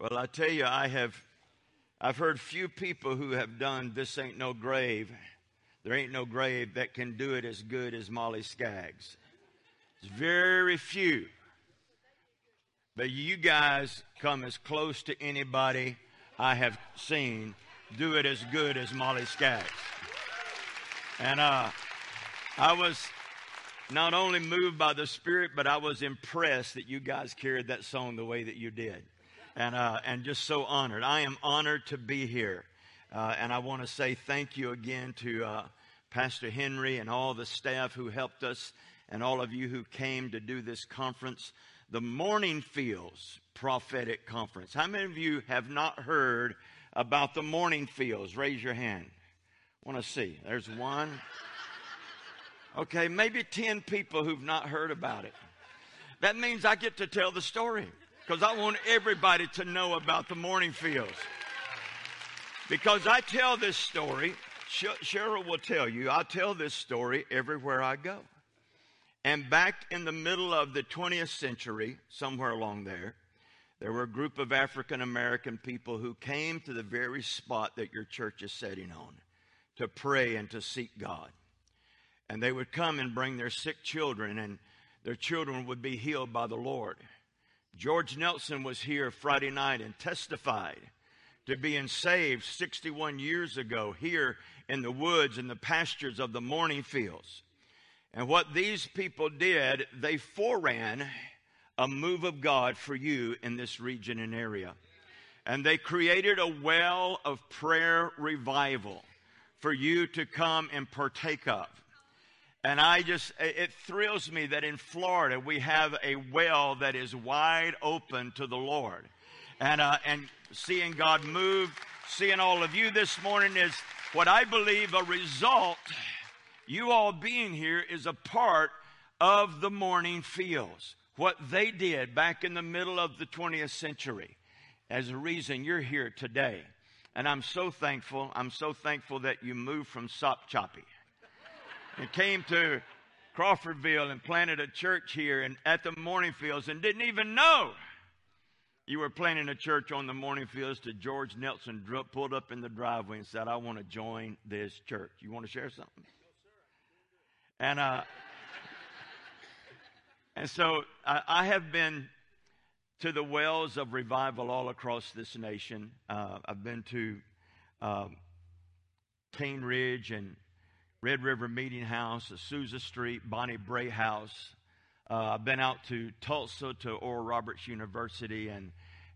Well, I tell you, I have, I've heard few people who have done This Ain't No Grave. There ain't no grave that can do it as good as Molly Skaggs. It's very few. But you guys come as close to anybody I have seen do it as good as Molly Skaggs. And uh, I was not only moved by the Spirit, but I was impressed that you guys carried that song the way that you did. And, uh, and just so honored. I am honored to be here. Uh, and I want to say thank you again to uh, Pastor Henry and all the staff who helped us and all of you who came to do this conference, the Mourning Fields Prophetic Conference. How many of you have not heard about the Mourning Fields? Raise your hand. Want to see. There's one. Okay, maybe 10 people who've not heard about it. That means I get to tell the story because I want everybody to know about the mourning fields. Because I tell this story, Cheryl will tell you, I tell this story everywhere I go. And back in the middle of the 20th century, somewhere along there, there were a group of African American people who came to the very spot that your church is setting on to pray and to seek God. And they would come and bring their sick children, and their children would be healed by the Lord. George Nelson was here Friday night and testified to being saved 61 years ago here in the woods and the pastures of the mourning fields. And what these people did, they foreran a move of God for you in this region and area. And they created a well of prayer revival for you to come and partake of. And I just, it thrills me that in Florida we have a well that is wide open to the Lord. And, uh, and seeing God move, seeing all of you this morning is what I believe a result. You all being here is a part of the mourning fields. What they did back in the middle of the 20th century as a reason you're here today. And I'm so thankful. I'm so thankful that you moved from Sopchoppy and came to Crawfordville and planted a church here and at the mourning fields and didn't even know you were planting a church on the mourning fields to George Nelson pulled up in the driveway and said, I want to join this church. You want to share something? And, uh, and so I, I, have been to the wells of revival all across this nation. Uh, I've been to Cane Ridge and Red River Meeting House, Azusa Street, Bonnie Brae House. Uh, I've been out to Tulsa to Oral Roberts University and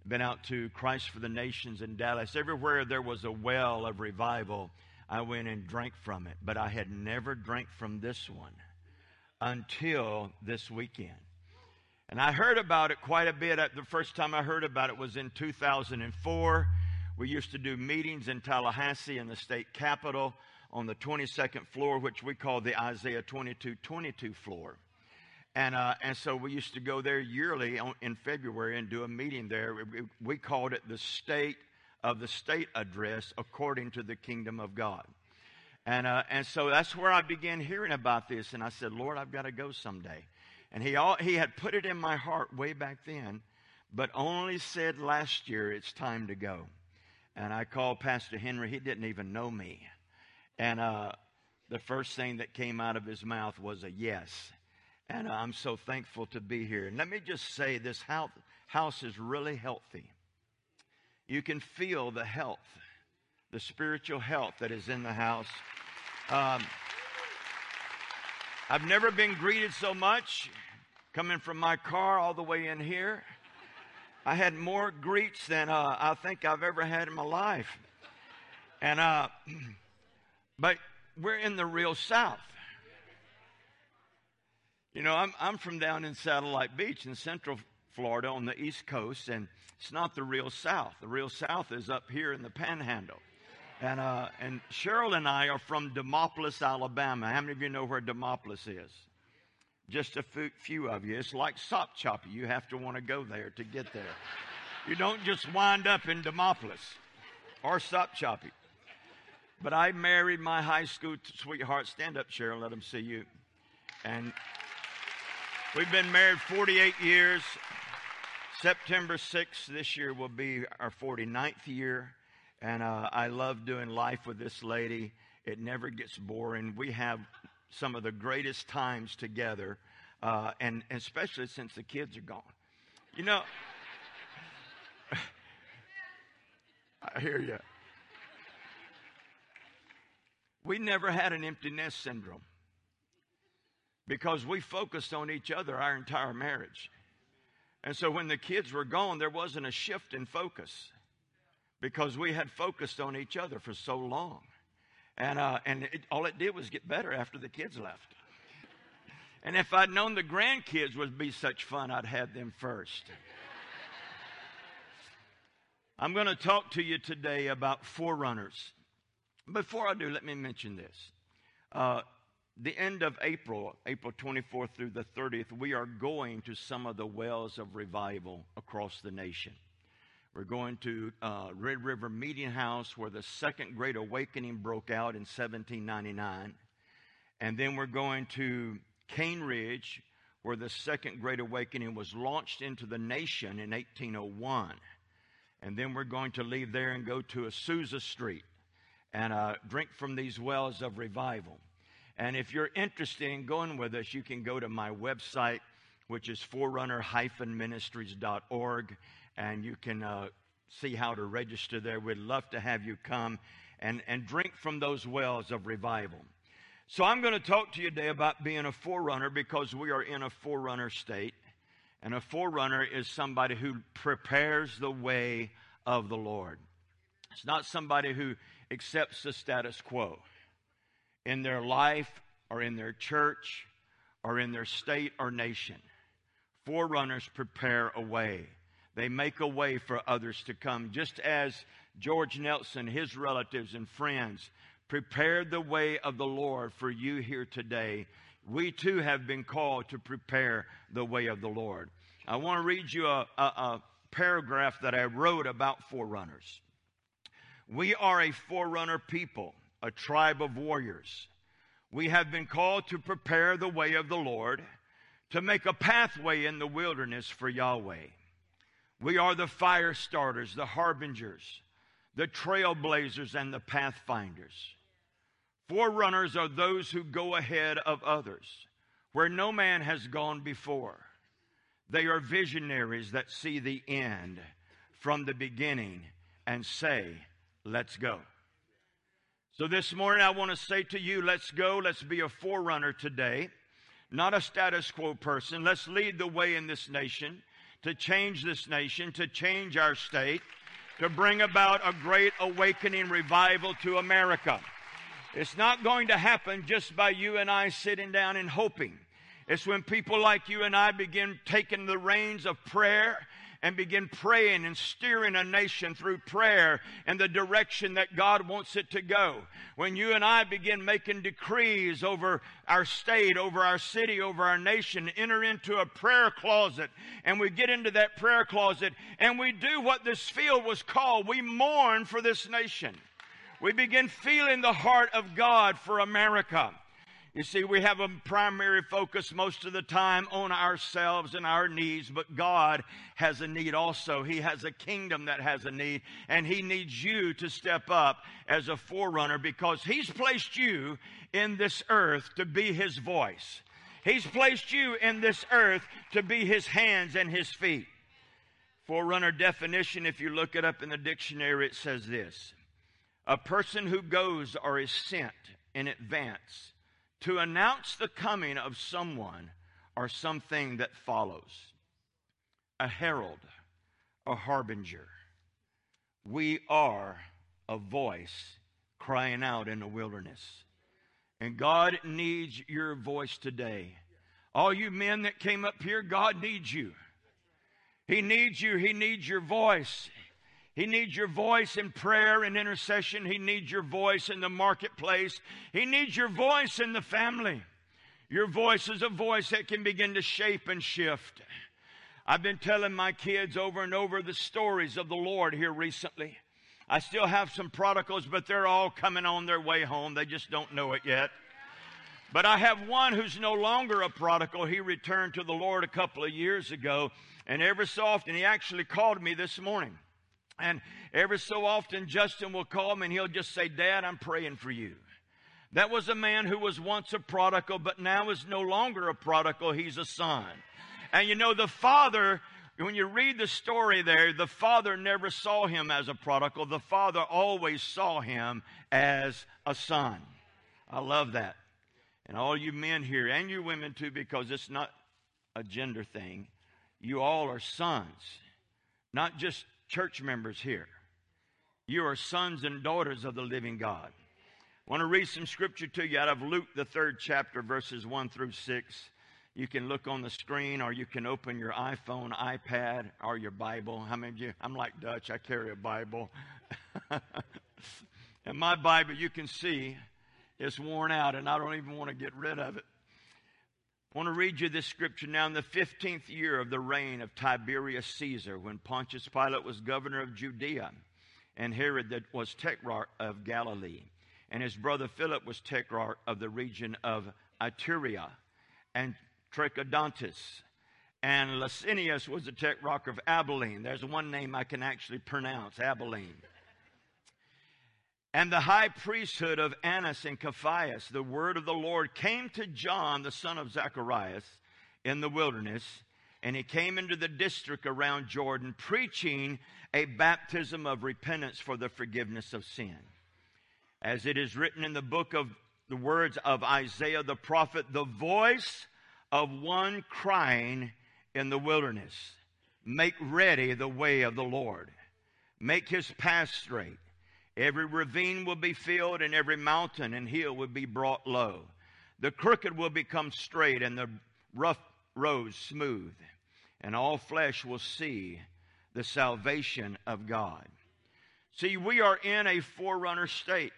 been out to Christ for the Nations in Dallas. Everywhere there was a well of revival, I went and drank from it. But I had never drank from this one until this weekend. And I heard about it quite a bit. The first time I heard about it was in 2004. We used to do meetings in Tallahassee in the state capitol on the 22nd floor, which we call the Isaiah 22 22 floor. And, uh, and so we used to go there yearly on, in February and do a meeting there. We, we called it the state of the state address according to the kingdom of God. And, uh, and so that's where I began hearing about this. And I said, Lord, I've got to go someday. And he, all, he had put it in my heart way back then, but only said last year it's time to go. And I called Pastor Henry. He didn't even know me. And uh, the first thing that came out of his mouth was a yes. And I'm so thankful to be here. And let me just say this house, house is really healthy. You can feel the health, the spiritual health that is in the house. Um, I've never been greeted so much coming from my car all the way in here. I had more greets than uh, I think I've ever had in my life. And uh, But we're in the real South. You know, I'm, I'm from down in Satellite Beach in Central Florida on the East Coast, and it's not the real South. The real South is up here in the Panhandle. And, uh, and Cheryl and I are from Demopolis, Alabama. How many of you know where Demopolis is? Just a few of you. It's like Sop Sopchoppy. You have to want to go there to get there. You don't just wind up in Demopolis or Sop Sopchoppy. But I married my high school sweetheart. Stand up, Cheryl. Let them see you. And we've been married 48 years. September 6th this year will be our 49th year. And uh, I love doing life with this lady. It never gets boring. We have some of the greatest times together, uh, and, and especially since the kids are gone. You know, I hear you. We never had an empty nest syndrome because we focused on each other our entire marriage. And so when the kids were gone, there wasn't a shift in focus because we had focused on each other for so long. And, uh, and it, all it did was get better after the kids left. And if I'd known the grandkids would be such fun, I'd had them first. I'm going to talk to you today about forerunners. Before I do, let me mention this. Uh, the end of April, April 24th through the 30th, we are going to some of the wells of revival across the nation. We're going to uh, Red River Meeting House where the Second Great Awakening broke out in 1799. And then we're going to Cane Ridge where the Second Great Awakening was launched into the nation in 1801. And then we're going to leave there and go to Azusa Street and uh, drink from these wells of revival. And if you're interested in going with us, you can go to my website, which is forerunner-ministries.org, and you can uh, see how to register there. We'd love to have you come and, and drink from those wells of revival. So I'm going to talk to you today about being a forerunner because we are in a forerunner state. And a forerunner is somebody who prepares the way of the Lord. It's not somebody who accepts the status quo in their life or in their church or in their state or nation. Forerunners prepare a way. They make a way for others to come, just as George Nelson, his relatives and friends, prepared the way of the Lord for you here today. We too have been called to prepare the way of the Lord. I want to read you a, a, a paragraph that I wrote about forerunners. We are a forerunner people, a tribe of warriors. We have been called to prepare the way of the Lord, to make a pathway in the wilderness for Yahweh. We are the fire starters, the harbingers, the trailblazers, and the pathfinders. Forerunners are those who go ahead of others, where no man has gone before. They are visionaries that see the end from the beginning and say, Let's go. So this morning, I want to say to you, let's go. Let's be a forerunner today, not a status quo person. Let's lead the way in this nation to change this nation, to change our state, to bring about a great awakening revival to America. It's not going to happen just by you and I sitting down and hoping. It's when people like you and I begin taking the reins of prayer and begin praying and steering a nation through prayer and the direction that God wants it to go. When you and I begin making decrees over our state, over our city, over our nation, enter into a prayer closet and we get into that prayer closet and we do what this field was called. We mourn for this nation. We begin feeling the heart of God for America. You see, we have a primary focus most of the time on ourselves and our needs, but God has a need also. He has a kingdom that has a need, and He needs you to step up as a forerunner because He's placed you in this earth to be His voice. He's placed you in this earth to be His hands and His feet. Forerunner definition, if you look it up in the dictionary, it says this a person who goes or is sent in advance to announce the coming of someone or something that follows. A herald, a harbinger. We are a voice crying out in the wilderness. And God needs your voice today. All you men that came up here, God needs you. He needs you. He needs your voice. He needs your voice in prayer and intercession. He needs your voice in the marketplace. He needs your voice in the family. Your voice is a voice that can begin to shape and shift. I've been telling my kids over and over the stories of the Lord here recently. I still have some prodigals, but they're all coming on their way home. They just don't know it yet. But I have one who's no longer a prodigal. He returned to the Lord a couple of years ago. And every so often, he actually called me this morning. And every so often, Justin will call me and he'll just say, Dad, I'm praying for you. That was a man who was once a prodigal, but now is no longer a prodigal. He's a son. And you know, the father, when you read the story there, the father never saw him as a prodigal. The father always saw him as a son. I love that. And all you men here, and you women too, because it's not a gender thing, you all are sons, not just church members here. You are sons and daughters of the living God. I want to read some scripture to you out of Luke, the third chapter, verses 1 through 6. You can look on the screen or you can open your iPhone, iPad, or your Bible. How many of you? I'm like Dutch, I carry a Bible. and my Bible, you can see, is worn out, and I don't even want to get rid of it. I want to read you this scripture now. In the 15th year of the reign of Tiberius Caesar, when Pontius Pilate was governor of Judea, and Herod that was tetrarch of Galilee and his brother Philip was tetrarch of the region of Iturea and Trachonitis. And Lysanias was the tetrarch of Abilene. There's one name I can actually pronounce Abilene. And the high priesthood of Annas and Caiaphas, the word of the Lord came to John, the son of Zacharias, in the wilderness. And he came into the district around Jordan, preaching a baptism of repentance for the forgiveness of sin as it is written in the book of the words of Isaiah the prophet, the voice of one crying in the wilderness, make ready the way of the Lord, make his path straight. Every ravine will be filled, and every mountain and hill will be brought low. The crooked will become straight, and the rough roads smooth, and all flesh will see the salvation of God. See, we are in a forerunner state.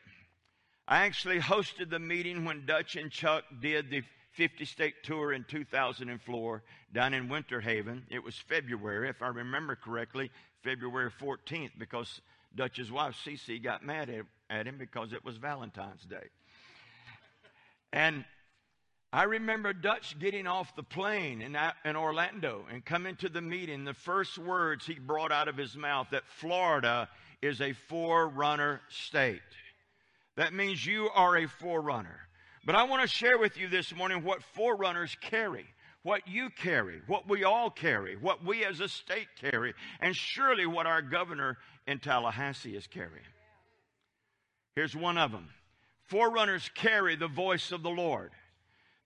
I actually hosted the meeting when Dutch and Chuck did the 50 state tour in 2004 down in Winter Haven. It was February, if I remember correctly, February 14th, because Dutch's wife, Ceci, got mad at him because it was Valentine's Day. And I remember Dutch getting off the plane in, in Orlando and coming to the meeting. The first words he brought out of his mouth that Florida is a forerunner state. That means you are a forerunner. But I want to share with you this morning what forerunners carry, what you carry, what we all carry, what we as a state carry, and surely what our governor in Tallahassee is carrying. Here's one of them Forerunners carry the voice of the Lord.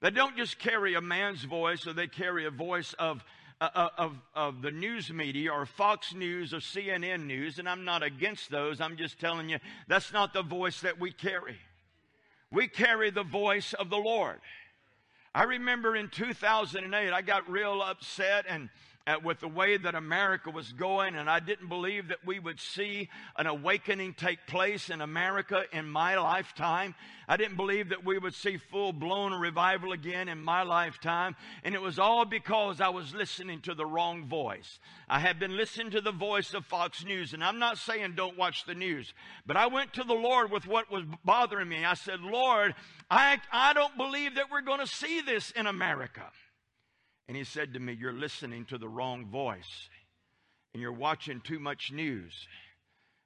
They don't just carry a man's voice, or they carry a voice of uh, uh, of, of the news media or Fox News or CNN News, and I'm not against those. I'm just telling you that's not the voice that we carry. We carry the voice of the Lord. I remember in 2008, I got real upset and uh, with the way that America was going, and I didn't believe that we would see an awakening take place in America in my lifetime. I didn't believe that we would see full blown revival again in my lifetime, and it was all because I was listening to the wrong voice. I had been listening to the voice of Fox News, and I'm not saying don't watch the news, but I went to the Lord with what was bothering me. I said, Lord, I, I don't believe that we're going to see this in America. And he said to me, You're listening to the wrong voice and you're watching too much news.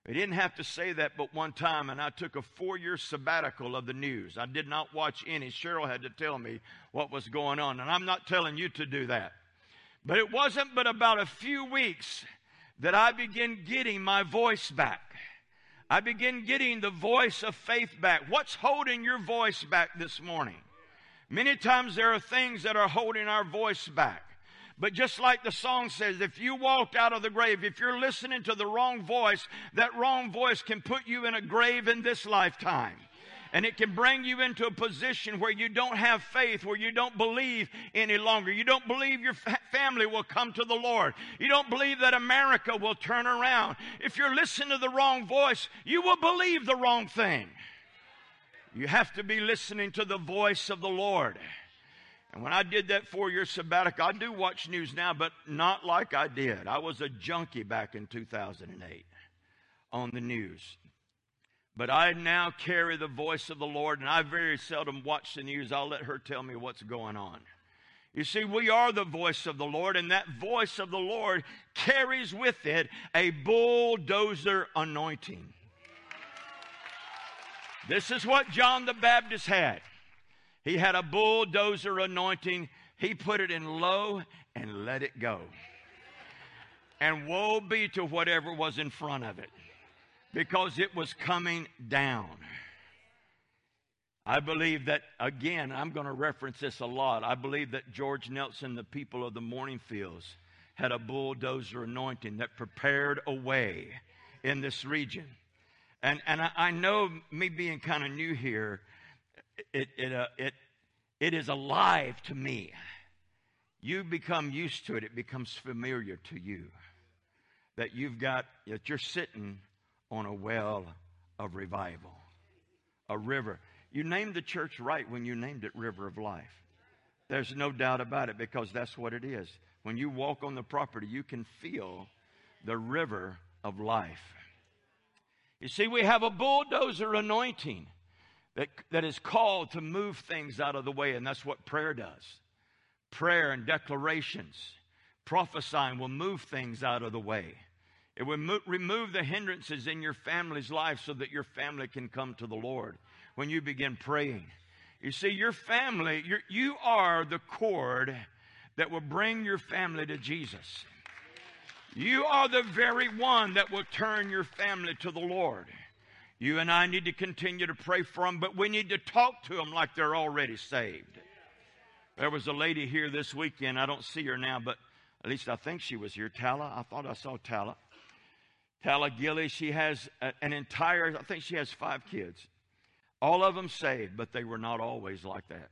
He didn't have to say that but one time, and I took a four year sabbatical of the news. I did not watch any. Cheryl had to tell me what was going on, and I'm not telling you to do that. But it wasn't but about a few weeks that I began getting my voice back. I began getting the voice of faith back. What's holding your voice back this morning? Many times there are things that are holding our voice back. But just like the song says, if you walked out of the grave, if you're listening to the wrong voice, that wrong voice can put you in a grave in this lifetime. And it can bring you into a position where you don't have faith, where you don't believe any longer. You don't believe your family will come to the Lord. You don't believe that America will turn around. If you're listening to the wrong voice, you will believe the wrong thing. You have to be listening to the voice of the Lord. And when I did that four year sabbatical, I do watch news now, but not like I did. I was a junkie back in 2008 on the news. But I now carry the voice of the Lord, and I very seldom watch the news. I'll let her tell me what's going on. You see, we are the voice of the Lord, and that voice of the Lord carries with it a bulldozer anointing. This is what John the Baptist had. He had a bulldozer anointing. He put it in low and let it go. And woe be to whatever was in front of it because it was coming down. I believe that, again, I'm going to reference this a lot. I believe that George Nelson, the people of the mourning fields, had a bulldozer anointing that prepared a way in this region. And, and I, I know me being kind of new here, it, it, uh, it, it is alive to me. You become used to it, it becomes familiar to you. That you've got, that you're sitting on a well of revival, a river. You named the church right when you named it River of Life. There's no doubt about it because that's what it is. When you walk on the property, you can feel the river of life. You see, we have a bulldozer anointing that, that is called to move things out of the way, and that's what prayer does. Prayer and declarations, prophesying will move things out of the way. It will mo- remove the hindrances in your family's life so that your family can come to the Lord when you begin praying. You see, your family, you are the cord that will bring your family to Jesus. You are the very one that will turn your family to the Lord. You and I need to continue to pray for them, but we need to talk to them like they're already saved. There was a lady here this weekend. I don't see her now, but at least I think she was here. Tala. I thought I saw Tala. Tala Gilly. She has an entire, I think she has five kids. All of them saved, but they were not always like that.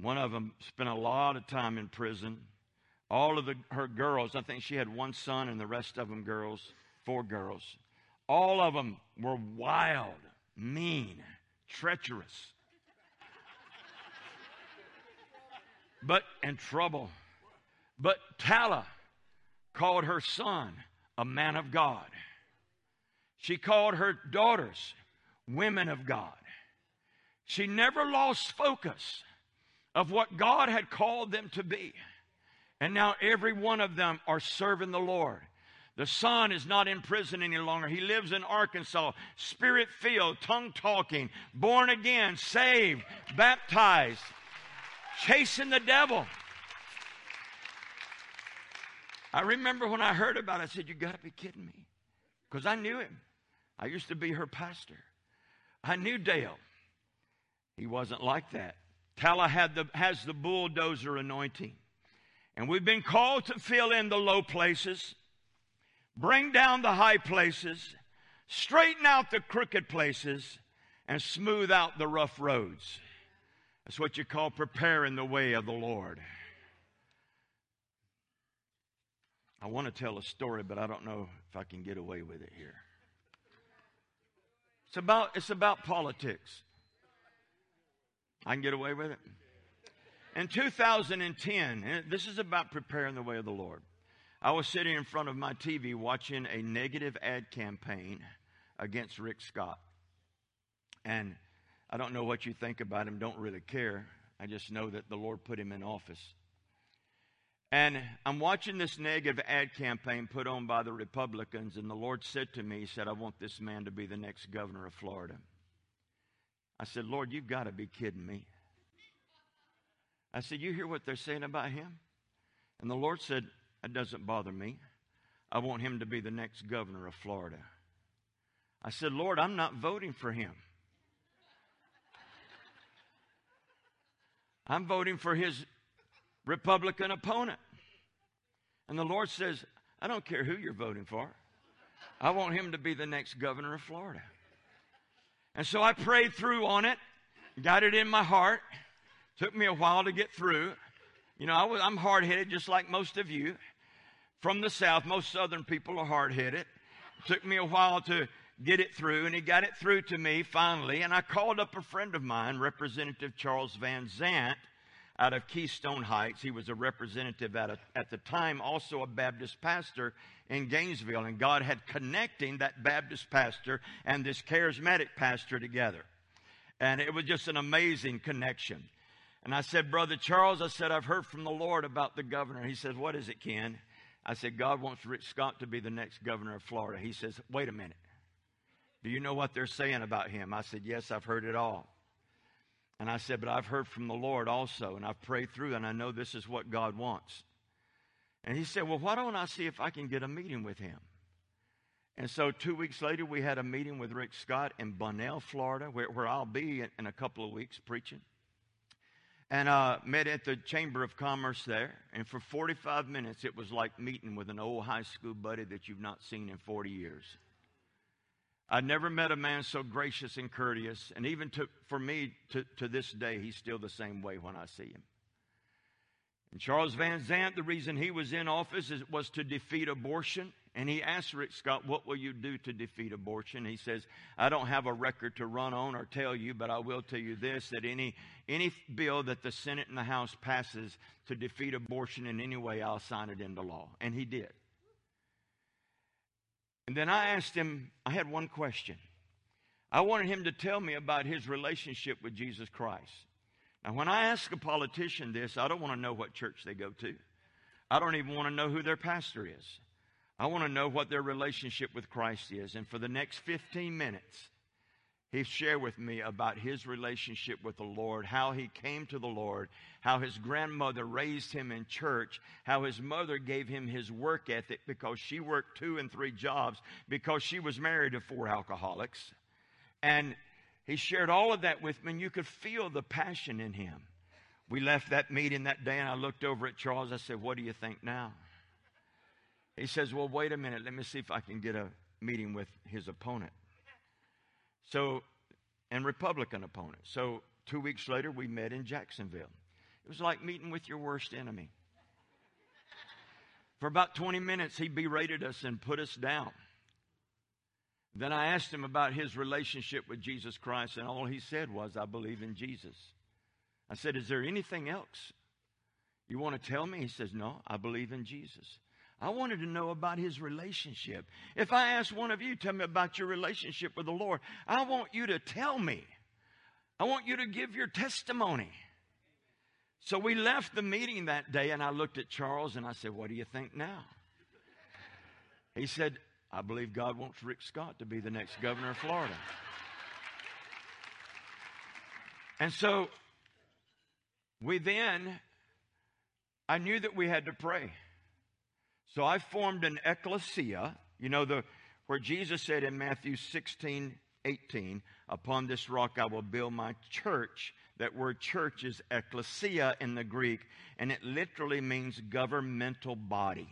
One of them spent a lot of time in prison. All of the, her girls, I think she had one son and the rest of them girls, four girls. All of them were wild, mean, treacherous, but in trouble. But Tala called her son a man of God. She called her daughters women of God. She never lost focus of what God had called them to be. And now every one of them are serving the Lord. The son is not in prison any longer. He lives in Arkansas, spirit filled, tongue talking, born again, saved, baptized, chasing the devil. I remember when I heard about it, I said, You got to be kidding me. Because I knew him. I used to be her pastor. I knew Dale. He wasn't like that. Tala had the, has the bulldozer anointing. And we've been called to fill in the low places, bring down the high places, straighten out the crooked places, and smooth out the rough roads. That's what you call preparing the way of the Lord. I want to tell a story, but I don't know if I can get away with it here. It's about, it's about politics. I can get away with it. In 2010, and eh, this is about preparing the way of the Lord. I was sitting in front of my TV watching a negative ad campaign against Rick Scott. And I don't know what you think about him, don't really care. I just know that the Lord put him in office. And I'm watching this negative ad campaign put on by the Republicans, and the Lord said to me, He said, I want this man to be the next governor of Florida. I said, Lord, you've got to be kidding me. I said, You hear what they're saying about him? And the Lord said, That doesn't bother me. I want him to be the next governor of Florida. I said, Lord, I'm not voting for him. I'm voting for his Republican opponent. And the Lord says, I don't care who you're voting for. I want him to be the next governor of Florida. And so I prayed through on it, got it in my heart. Took me a while to get through. You know, I was, I'm hard headed just like most of you. From the South, most Southern people are hard headed. Took me a while to get it through, and he got it through to me finally. And I called up a friend of mine, Representative Charles Van Zant out of Keystone Heights. He was a representative at, a, at the time, also a Baptist pastor in Gainesville. And God had connecting that Baptist pastor and this charismatic pastor together. And it was just an amazing connection. And I said, Brother Charles, I said, I've heard from the Lord about the governor. He says, What is it, Ken? I said, God wants Rick Scott to be the next governor of Florida. He says, Wait a minute. Do you know what they're saying about him? I said, Yes, I've heard it all. And I said, But I've heard from the Lord also, and I've prayed through, and I know this is what God wants. And he said, Well, why don't I see if I can get a meeting with him? And so two weeks later, we had a meeting with Rick Scott in Bunnell, Florida, where, where I'll be in, in, a couple of weeks preaching. And uh, met at the Chamber of Commerce there. And for 45 minutes, it was like meeting with an old high school buddy that you've not seen in 40 years. I'd never met a man so gracious and courteous. And even to, for me, to, to this day, he's still the same way when I see him. And Charles Van Zant, the reason he was in office is, was to defeat abortion. And he asked Rick Scott, What will you do to defeat abortion? He says, I don't have a record to run on or tell you, but I will tell you this that any, any bill that the Senate and the House passes to defeat abortion in any way, I'll sign it into law. And he did. And then I asked him, I had one question. I wanted him to tell me about his relationship with Jesus Christ. Now, when I ask a politician this, I don't want to know what church they go to. I don't even want to know who their pastor is. I want to know what their relationship with Christ is. And for the next 15 minutes, he shared with me about his relationship with the Lord, how he came to the Lord, how his grandmother raised him in church, how his mother gave him his work ethic because she worked two and three jobs because she was married to four alcoholics. And he shared all of that with me, and you could feel the passion in him. We left that meeting that day, and I looked over at Charles. I said, What do you think now? He says, Well, wait a minute. Let me see if I can get a meeting with his opponent. So, and Republican opponent. So, two weeks later, we met in Jacksonville. It was like meeting with your worst enemy. For about 20 minutes, he berated us and put us down. Then I asked him about his relationship with Jesus Christ, and all he said was, I believe in Jesus. I said, Is there anything else you want to tell me? He says, No, I believe in Jesus. I wanted to know about his relationship. If I ask one of you, tell me about your relationship with the Lord, I want you to tell me. I want you to give your testimony. So we left the meeting that day, and I looked at Charles and I said, What do you think now? He said, I believe God wants Rick Scott to be the next governor of Florida. And so we then, I knew that we had to pray. So I formed an ecclesia, you know, the, where Jesus said in Matthew 16, 18, upon this rock I will build my church. That word church is ecclesia in the Greek, and it literally means governmental body.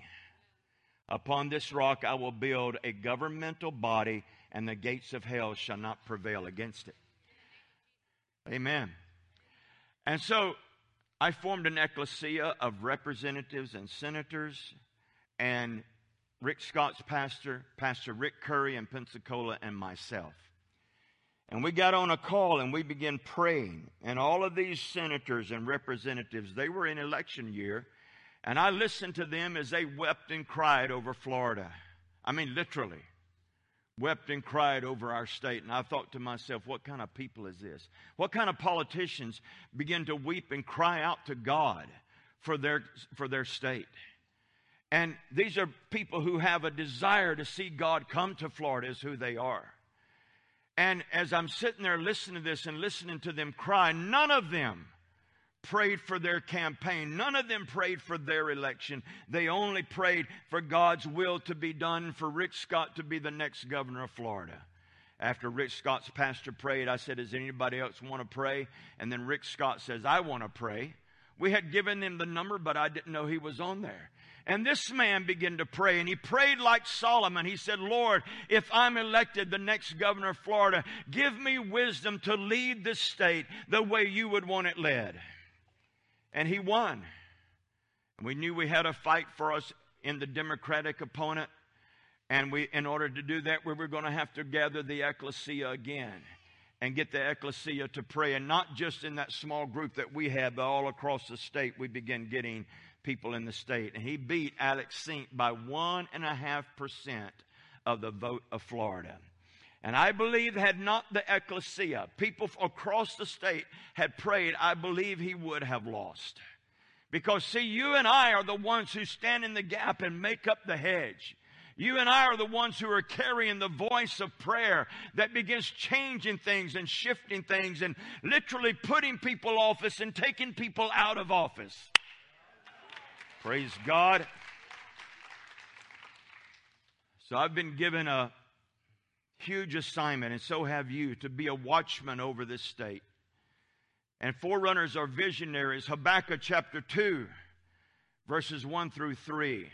Upon this rock I will build a governmental body, and the gates of hell shall not prevail against it. Amen. And so I formed an ecclesia of representatives and senators, and Rick Scott's pastor, Pastor Rick Curry in Pensacola, and myself. And we got on a call and we began praying. And all of these senators and representatives, they were in election year. And I listened to them as they wept and cried over Florida. I mean, literally, wept and cried over our state. And I thought to myself, what kind of people is this? What kind of politicians begin to weep and cry out to God for their, for their state? And these are people who have a desire to see God come to Florida, is who they are. And as I'm sitting there listening to this and listening to them cry, none of them prayed for their campaign. None of them prayed for their election. They only prayed for God's will to be done, for Rick Scott to be the next governor of Florida. After Rick Scott's pastor prayed, I said, Does anybody else want to pray? And then Rick Scott says, I want to pray. We had given him the number, but I didn't know he was on there. And this man began to pray, and he prayed like Solomon. He said, Lord, if I'm elected the next governor of Florida, give me wisdom to lead this state the way you would want it led. And he won. And we knew we had a fight for us in the Democratic opponent. And we, in order to do that, we were going to have to gather the ecclesia again and get the ecclesia to pray. And not just in that small group that we had, but all across the state, we began getting people in the state. And he beat Alex Sink by one and a half percent of the vote of Florida. And I believe had not the ecclesia, people across the state had prayed, I believe he would have lost. Because see, you and I are the ones who stand in the gap and make up the hedge. You and I are the ones who are carrying the voice of prayer that begins changing things and shifting things and literally putting people office and taking people out of office. Praise God. So I've been given a huge assignment, and so have you, to be a watchman over this state. And forerunners are visionaries. Habakkuk chapter 2, verses 1 through 3.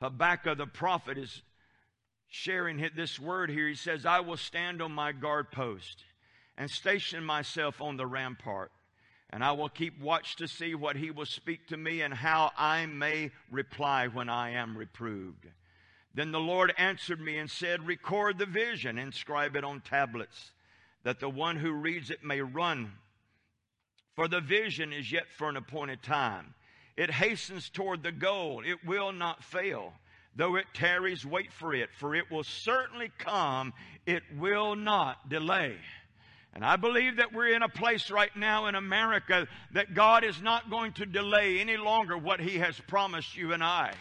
Habakkuk the prophet is sharing this word here. He says, I will stand on my guard post and station myself on the rampart, and I will keep watch to see what he will speak to me and how I may reply when I am reproved. Then the Lord answered me and said, Record the vision, inscribe it on tablets, that the one who reads it may run for the vision is yet for an appointed time. It hastens toward the goal. It will not fail. Though it tarries, wait for it, for it will certainly come. It will not delay. And I believe that we're in a place right now in America that God is not going to delay any longer what He has promised you and I.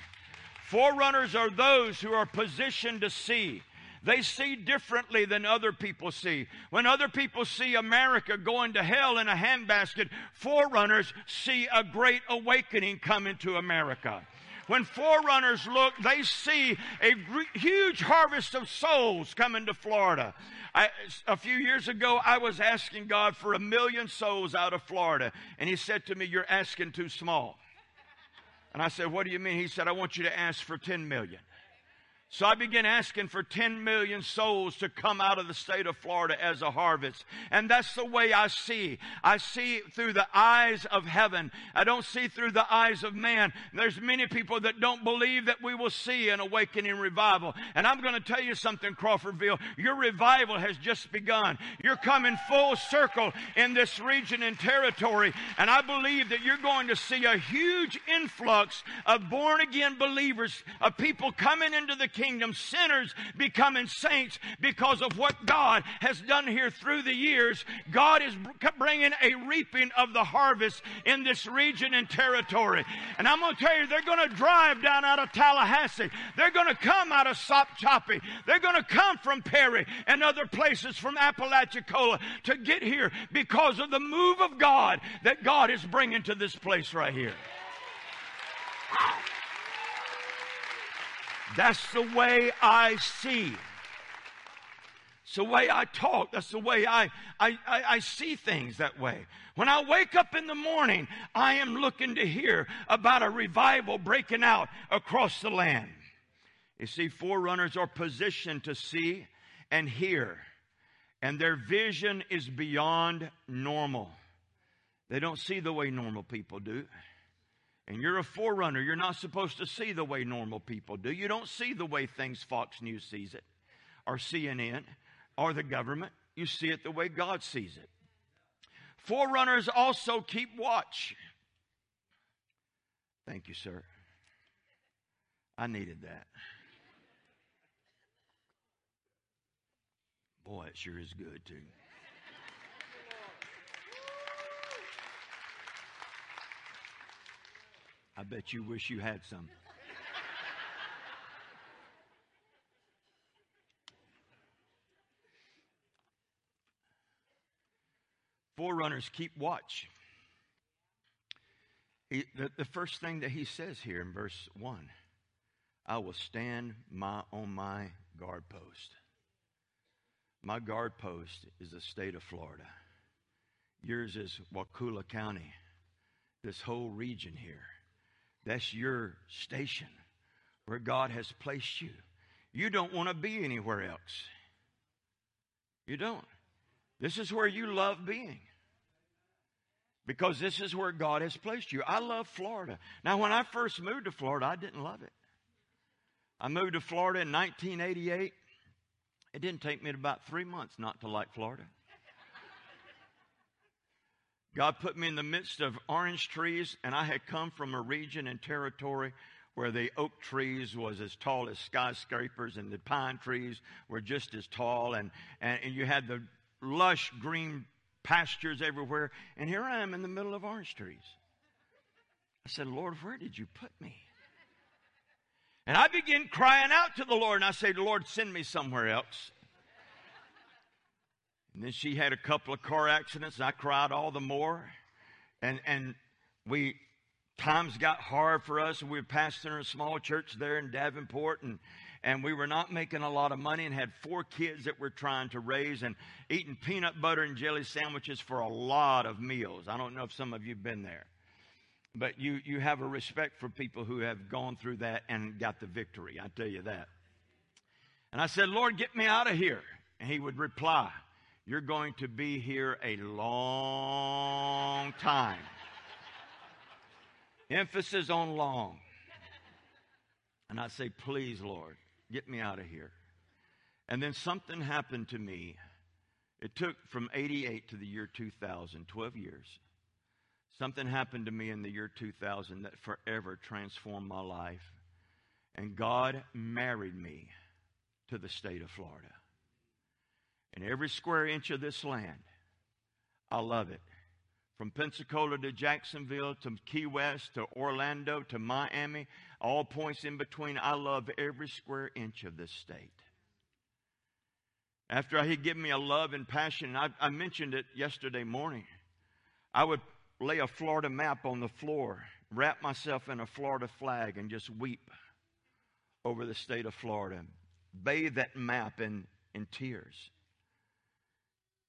Forerunners are those who are positioned to see. They see differently than other people see. When other people see America going to hell in a handbasket, forerunners see a great awakening coming to America. When forerunners look, they see a huge harvest of souls coming to Florida. I, a few years ago, I was asking God for a million souls out of Florida, and He said to me, You're asking too small. And I said, What do you mean? He said, I want you to ask for 10 million. So I began asking for 10 million souls to come out of the state of Florida as a harvest. And that's the way I see. I see through the eyes of heaven. I don't see through the eyes of man. There's many people that don't believe that we will see an awakening revival. And I'm going to tell you something, Crawfordville. Your revival has just begun. You're coming full circle in this region and territory. And I believe that you're going to see a huge influx of born again believers, of people coming into the kingdom, sinners becoming saints because of what God has done here through the years. God is bringing a reaping of the harvest in this region and territory. And I'm going to tell you, they're going to drive down out of Tallahassee. They're going to come out of Sopchoppy. They're going to come from Perry and other places from Apalachicola to get here because of the move of God that God is bringing to this place right here. That's the way I see. It's the way I talk. That's the way I, I, I, I, see things that way. When I wake up in the morning, I am looking to hear about a revival breaking out across the land. You see, forerunners are positioned to see and hear, and their vision is beyond normal. They don't see the way normal people do. And you're a forerunner. You're not supposed to see the way normal people do. You don't see the way things Fox News sees it, or CNN, or the government. You see it the way God sees it. Forerunners also keep watch. Thank you, sir. I needed that. Boy, it sure is good, too. I bet you wish you had some. Forerunners keep watch. He, the, the first thing that he says here in verse 1 I will stand my, on my guard post. My guard post is the state of Florida. Yours is Wakulla County, this whole region here. That's your station where God has placed you. You don't want to be anywhere else. You don't. This is where you love being. Because this is where God has placed you. I love Florida. Now, when I first moved to Florida, I didn't love it. I moved to Florida in 1988. It didn't take me about three months not to like Florida. God put me in the midst of orange trees, and I had come from a region and territory where the oak trees was as tall as skyscrapers and the pine trees were just as tall and, and, and you had the lush green pastures everywhere. And here I am in the middle of orange trees. I said, Lord, where did you put me? And I began crying out to the Lord, and I said, Lord, send me somewhere else. And then she had a couple of car accidents, I cried all the more. And, and we, times got hard for us, we were pastoring a small church there in Davenport, and, and we were not making a lot of money and had four kids that we're trying to raise and eating peanut butter and jelly sandwiches for a lot of meals. I don't know if some of you have been there but you, you have a respect for people who have gone through that and got the victory. I tell you that. And I said, Lord, get me out of here. And he would reply, You're going to be here a long time. Emphasis on long. And I say, Please, Lord, get me out of here. And then something happened to me. It took from 88 to the year 2000, 12 years. Something happened to me in the year 2000 that forever transformed my life. And God married me to the state of Florida. And every square inch of this land, I love it. From Pensacola to Jacksonville to Key West to Orlando to Miami, all points in between, I love every square inch of this state. After He given me a love and passion, I, I mentioned it yesterday morning. I would lay a Florida map on the floor, wrap myself in a Florida flag, and just weep over the state of Florida. Bathe that map in, in tears.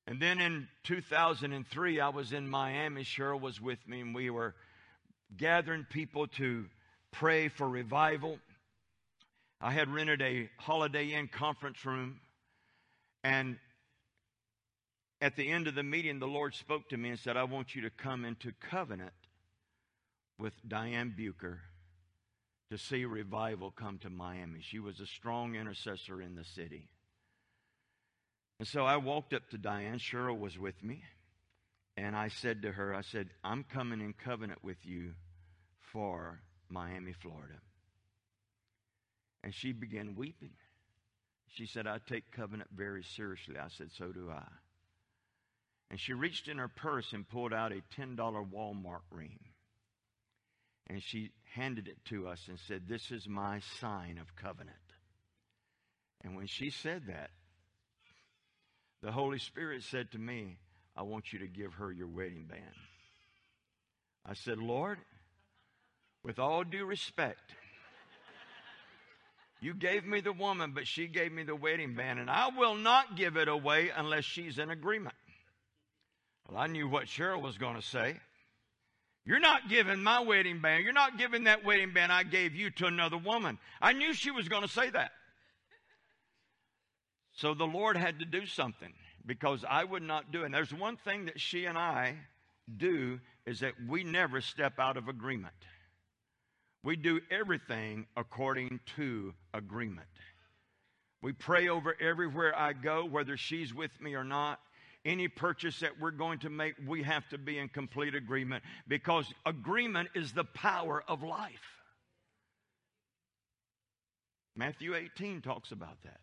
And then in 2003, I was in Miami. Cheryl was with me, and we were gathering people to pray for revival. I had rented a Holiday Inn conference room, and at the end of the meeting, the Lord spoke to me and said, I want you to come into covenant with Diane Bucher to see revival come to Miami. She was a strong intercessor in the city. And so I walked up to Diane. Cheryl was with me. And I said to her, I said, I'm coming in covenant with you for Miami, Florida. And she began weeping. She said, I take covenant very seriously. I said, So do I. And she reached in her purse and pulled out a $10 Walmart ring. And she handed it to us and said, This is my sign of covenant. And when she said that, the Holy Spirit said to me, I want you to give her your wedding band. I said, Lord, with all due respect, you gave me the woman, but she gave me the wedding band, and I will not give it away unless she's in agreement. Well, I knew what Cheryl was going to say. You're not giving my wedding band, you're not giving that wedding band I gave you to another woman. I knew she was going to say that. So the Lord had to do something because I would not do it. And there's one thing that she and I do is that we never step out of agreement. We do everything according to agreement. We pray over everywhere I go, whether she's with me or not any purchase that we're going to make, we have to be in complete agreement because agreement is the power of life. Matthew 18 talks about that.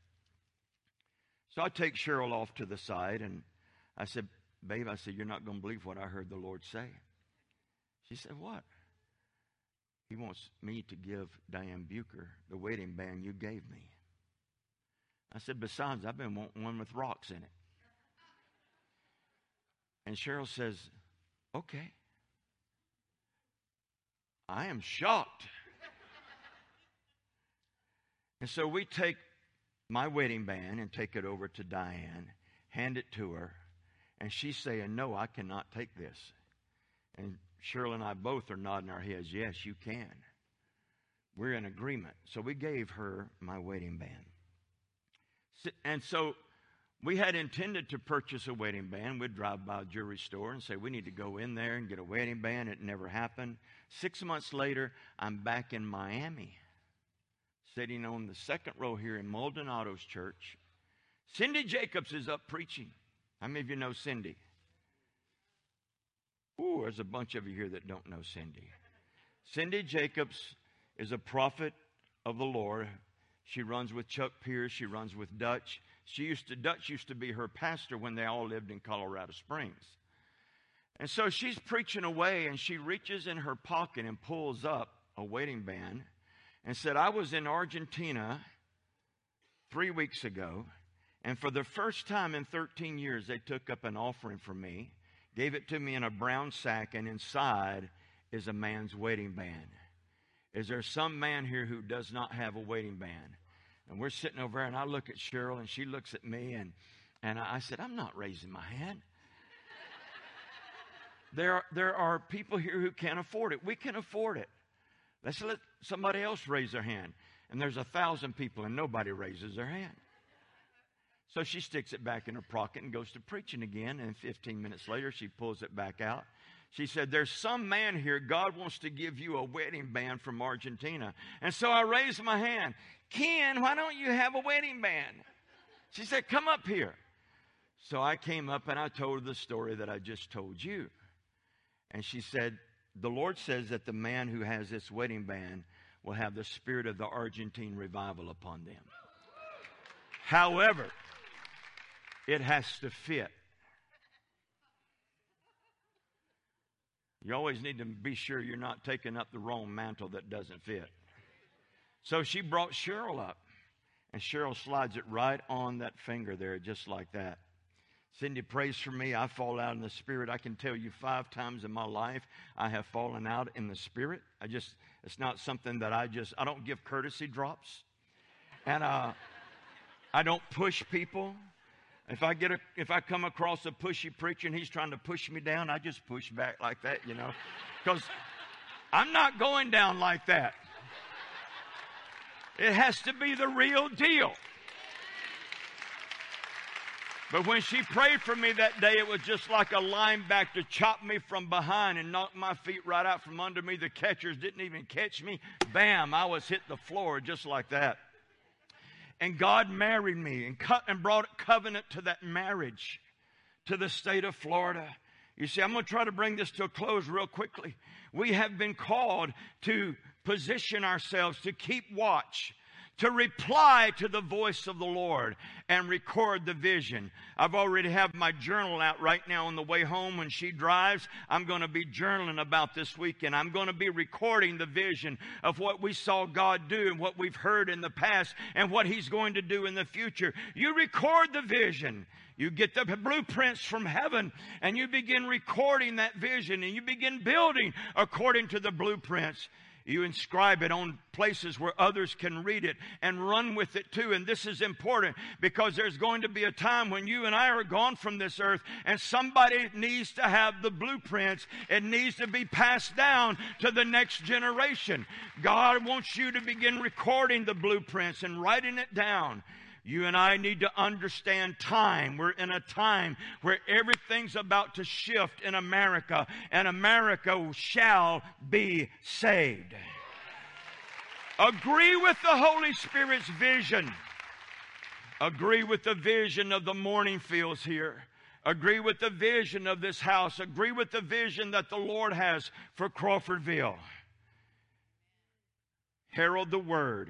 So I take Cheryl off to the side and I said, Babe, I said, You're not going to believe what I heard the Lord say. She said, What? He wants me to give Diane Bucher the wedding band you gave me. I said, Besides, I've been wanting one with rocks in it. And Cheryl says, Okay. I am shocked. and so we take my wedding band and take it over to Diane, hand it to her, and she's saying, No, I cannot take this. And Cheryl and I both are nodding our heads, Yes, you can. We're in agreement. So we gave her my wedding band. And so we had intended to purchase a wedding band. We'd drive by a jewelry store and say, We need to go in there and get a wedding band. It never happened. Six months later, I'm back in Miami, sitting on the second row here in Maldonado's church. Cindy Jacobs is up preaching. How many of you know Cindy? Ooh, there's a bunch of you here that don't know Cindy. Cindy Jacobs is a prophet of the Lord. She runs with Chuck Pierce. She runs with Dutch. She used to, Dutch used to be her pastor when they all lived in Colorado Springs. And so she's preaching away and she reaches in her pocket and pulls up a wedding band and said, I was in Argentina three weeks ago, and for the first time in 13 years, they took up an offering for me, gave it to me in a brown sack, and inside is a man's wedding band. Is there some man here who does not have a wedding band? And we're sitting over there, and I look at Cheryl, and she looks at me, and, and I said, I'm not raising my hand. there, there are people here who can't afford it. We can afford it. Let's let somebody else raise their hand. And there's a thousand people, and nobody raises their hand. So she sticks it back in her pocket and goes to preaching again. And 15 minutes later, she pulls it back out. She said, There's some man here, God wants to give you a wedding band from Argentina. And so I raised my hand. Ken, why don't you have a wedding band? She said, Come up here. So I came up and I told her the story that I just told you. And she said, The Lord says that the man who has this wedding band will have the spirit of the Argentine revival upon them. However, it has to fit. You always need to be sure you're not taking up the wrong mantle that doesn't fit. So she brought Cheryl up, and Cheryl slides it right on that finger there, just like that. Cindy prays for me. I fall out in the spirit. I can tell you five times in my life I have fallen out in the spirit. I just, it's not something that I just, I don't give courtesy drops. And uh, I don't push people. If I get a, if I come across a pushy preacher and he's trying to push me down, I just push back like that, you know, because I'm not going down like that. It has to be the real deal. But when she prayed for me that day, it was just like a linebacker chopped me from behind and knocked my feet right out from under me. The catchers didn't even catch me. Bam, I was hit the floor just like that. And God married me and, cut and brought a covenant to that marriage to the state of Florida. You see, I'm going to try to bring this to a close real quickly. We have been called to position ourselves to keep watch to reply to the voice of the Lord and record the vision. I've already have my journal out right now on the way home when she drives. I'm going to be journaling about this weekend. I'm going to be recording the vision of what we saw God do and what we've heard in the past and what he's going to do in the future. You record the vision. You get the blueprints from heaven and you begin recording that vision and you begin building according to the blueprints. You inscribe it on places where others can read it and run with it too. And this is important because there's going to be a time when you and I are gone from this earth and somebody needs to have the blueprints. It needs to be passed down to the next generation. God wants you to begin recording the blueprints and writing it down. You and I need to understand time. We're in a time where everything's about to shift in America, and America shall be saved. Agree with the Holy Spirit's vision. Agree with the vision of the mourning fields here. Agree with the vision of this house. Agree with the vision that the Lord has for Crawfordville. Herald the word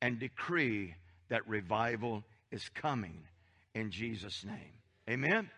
and decree that revival is coming in Jesus' name. Amen.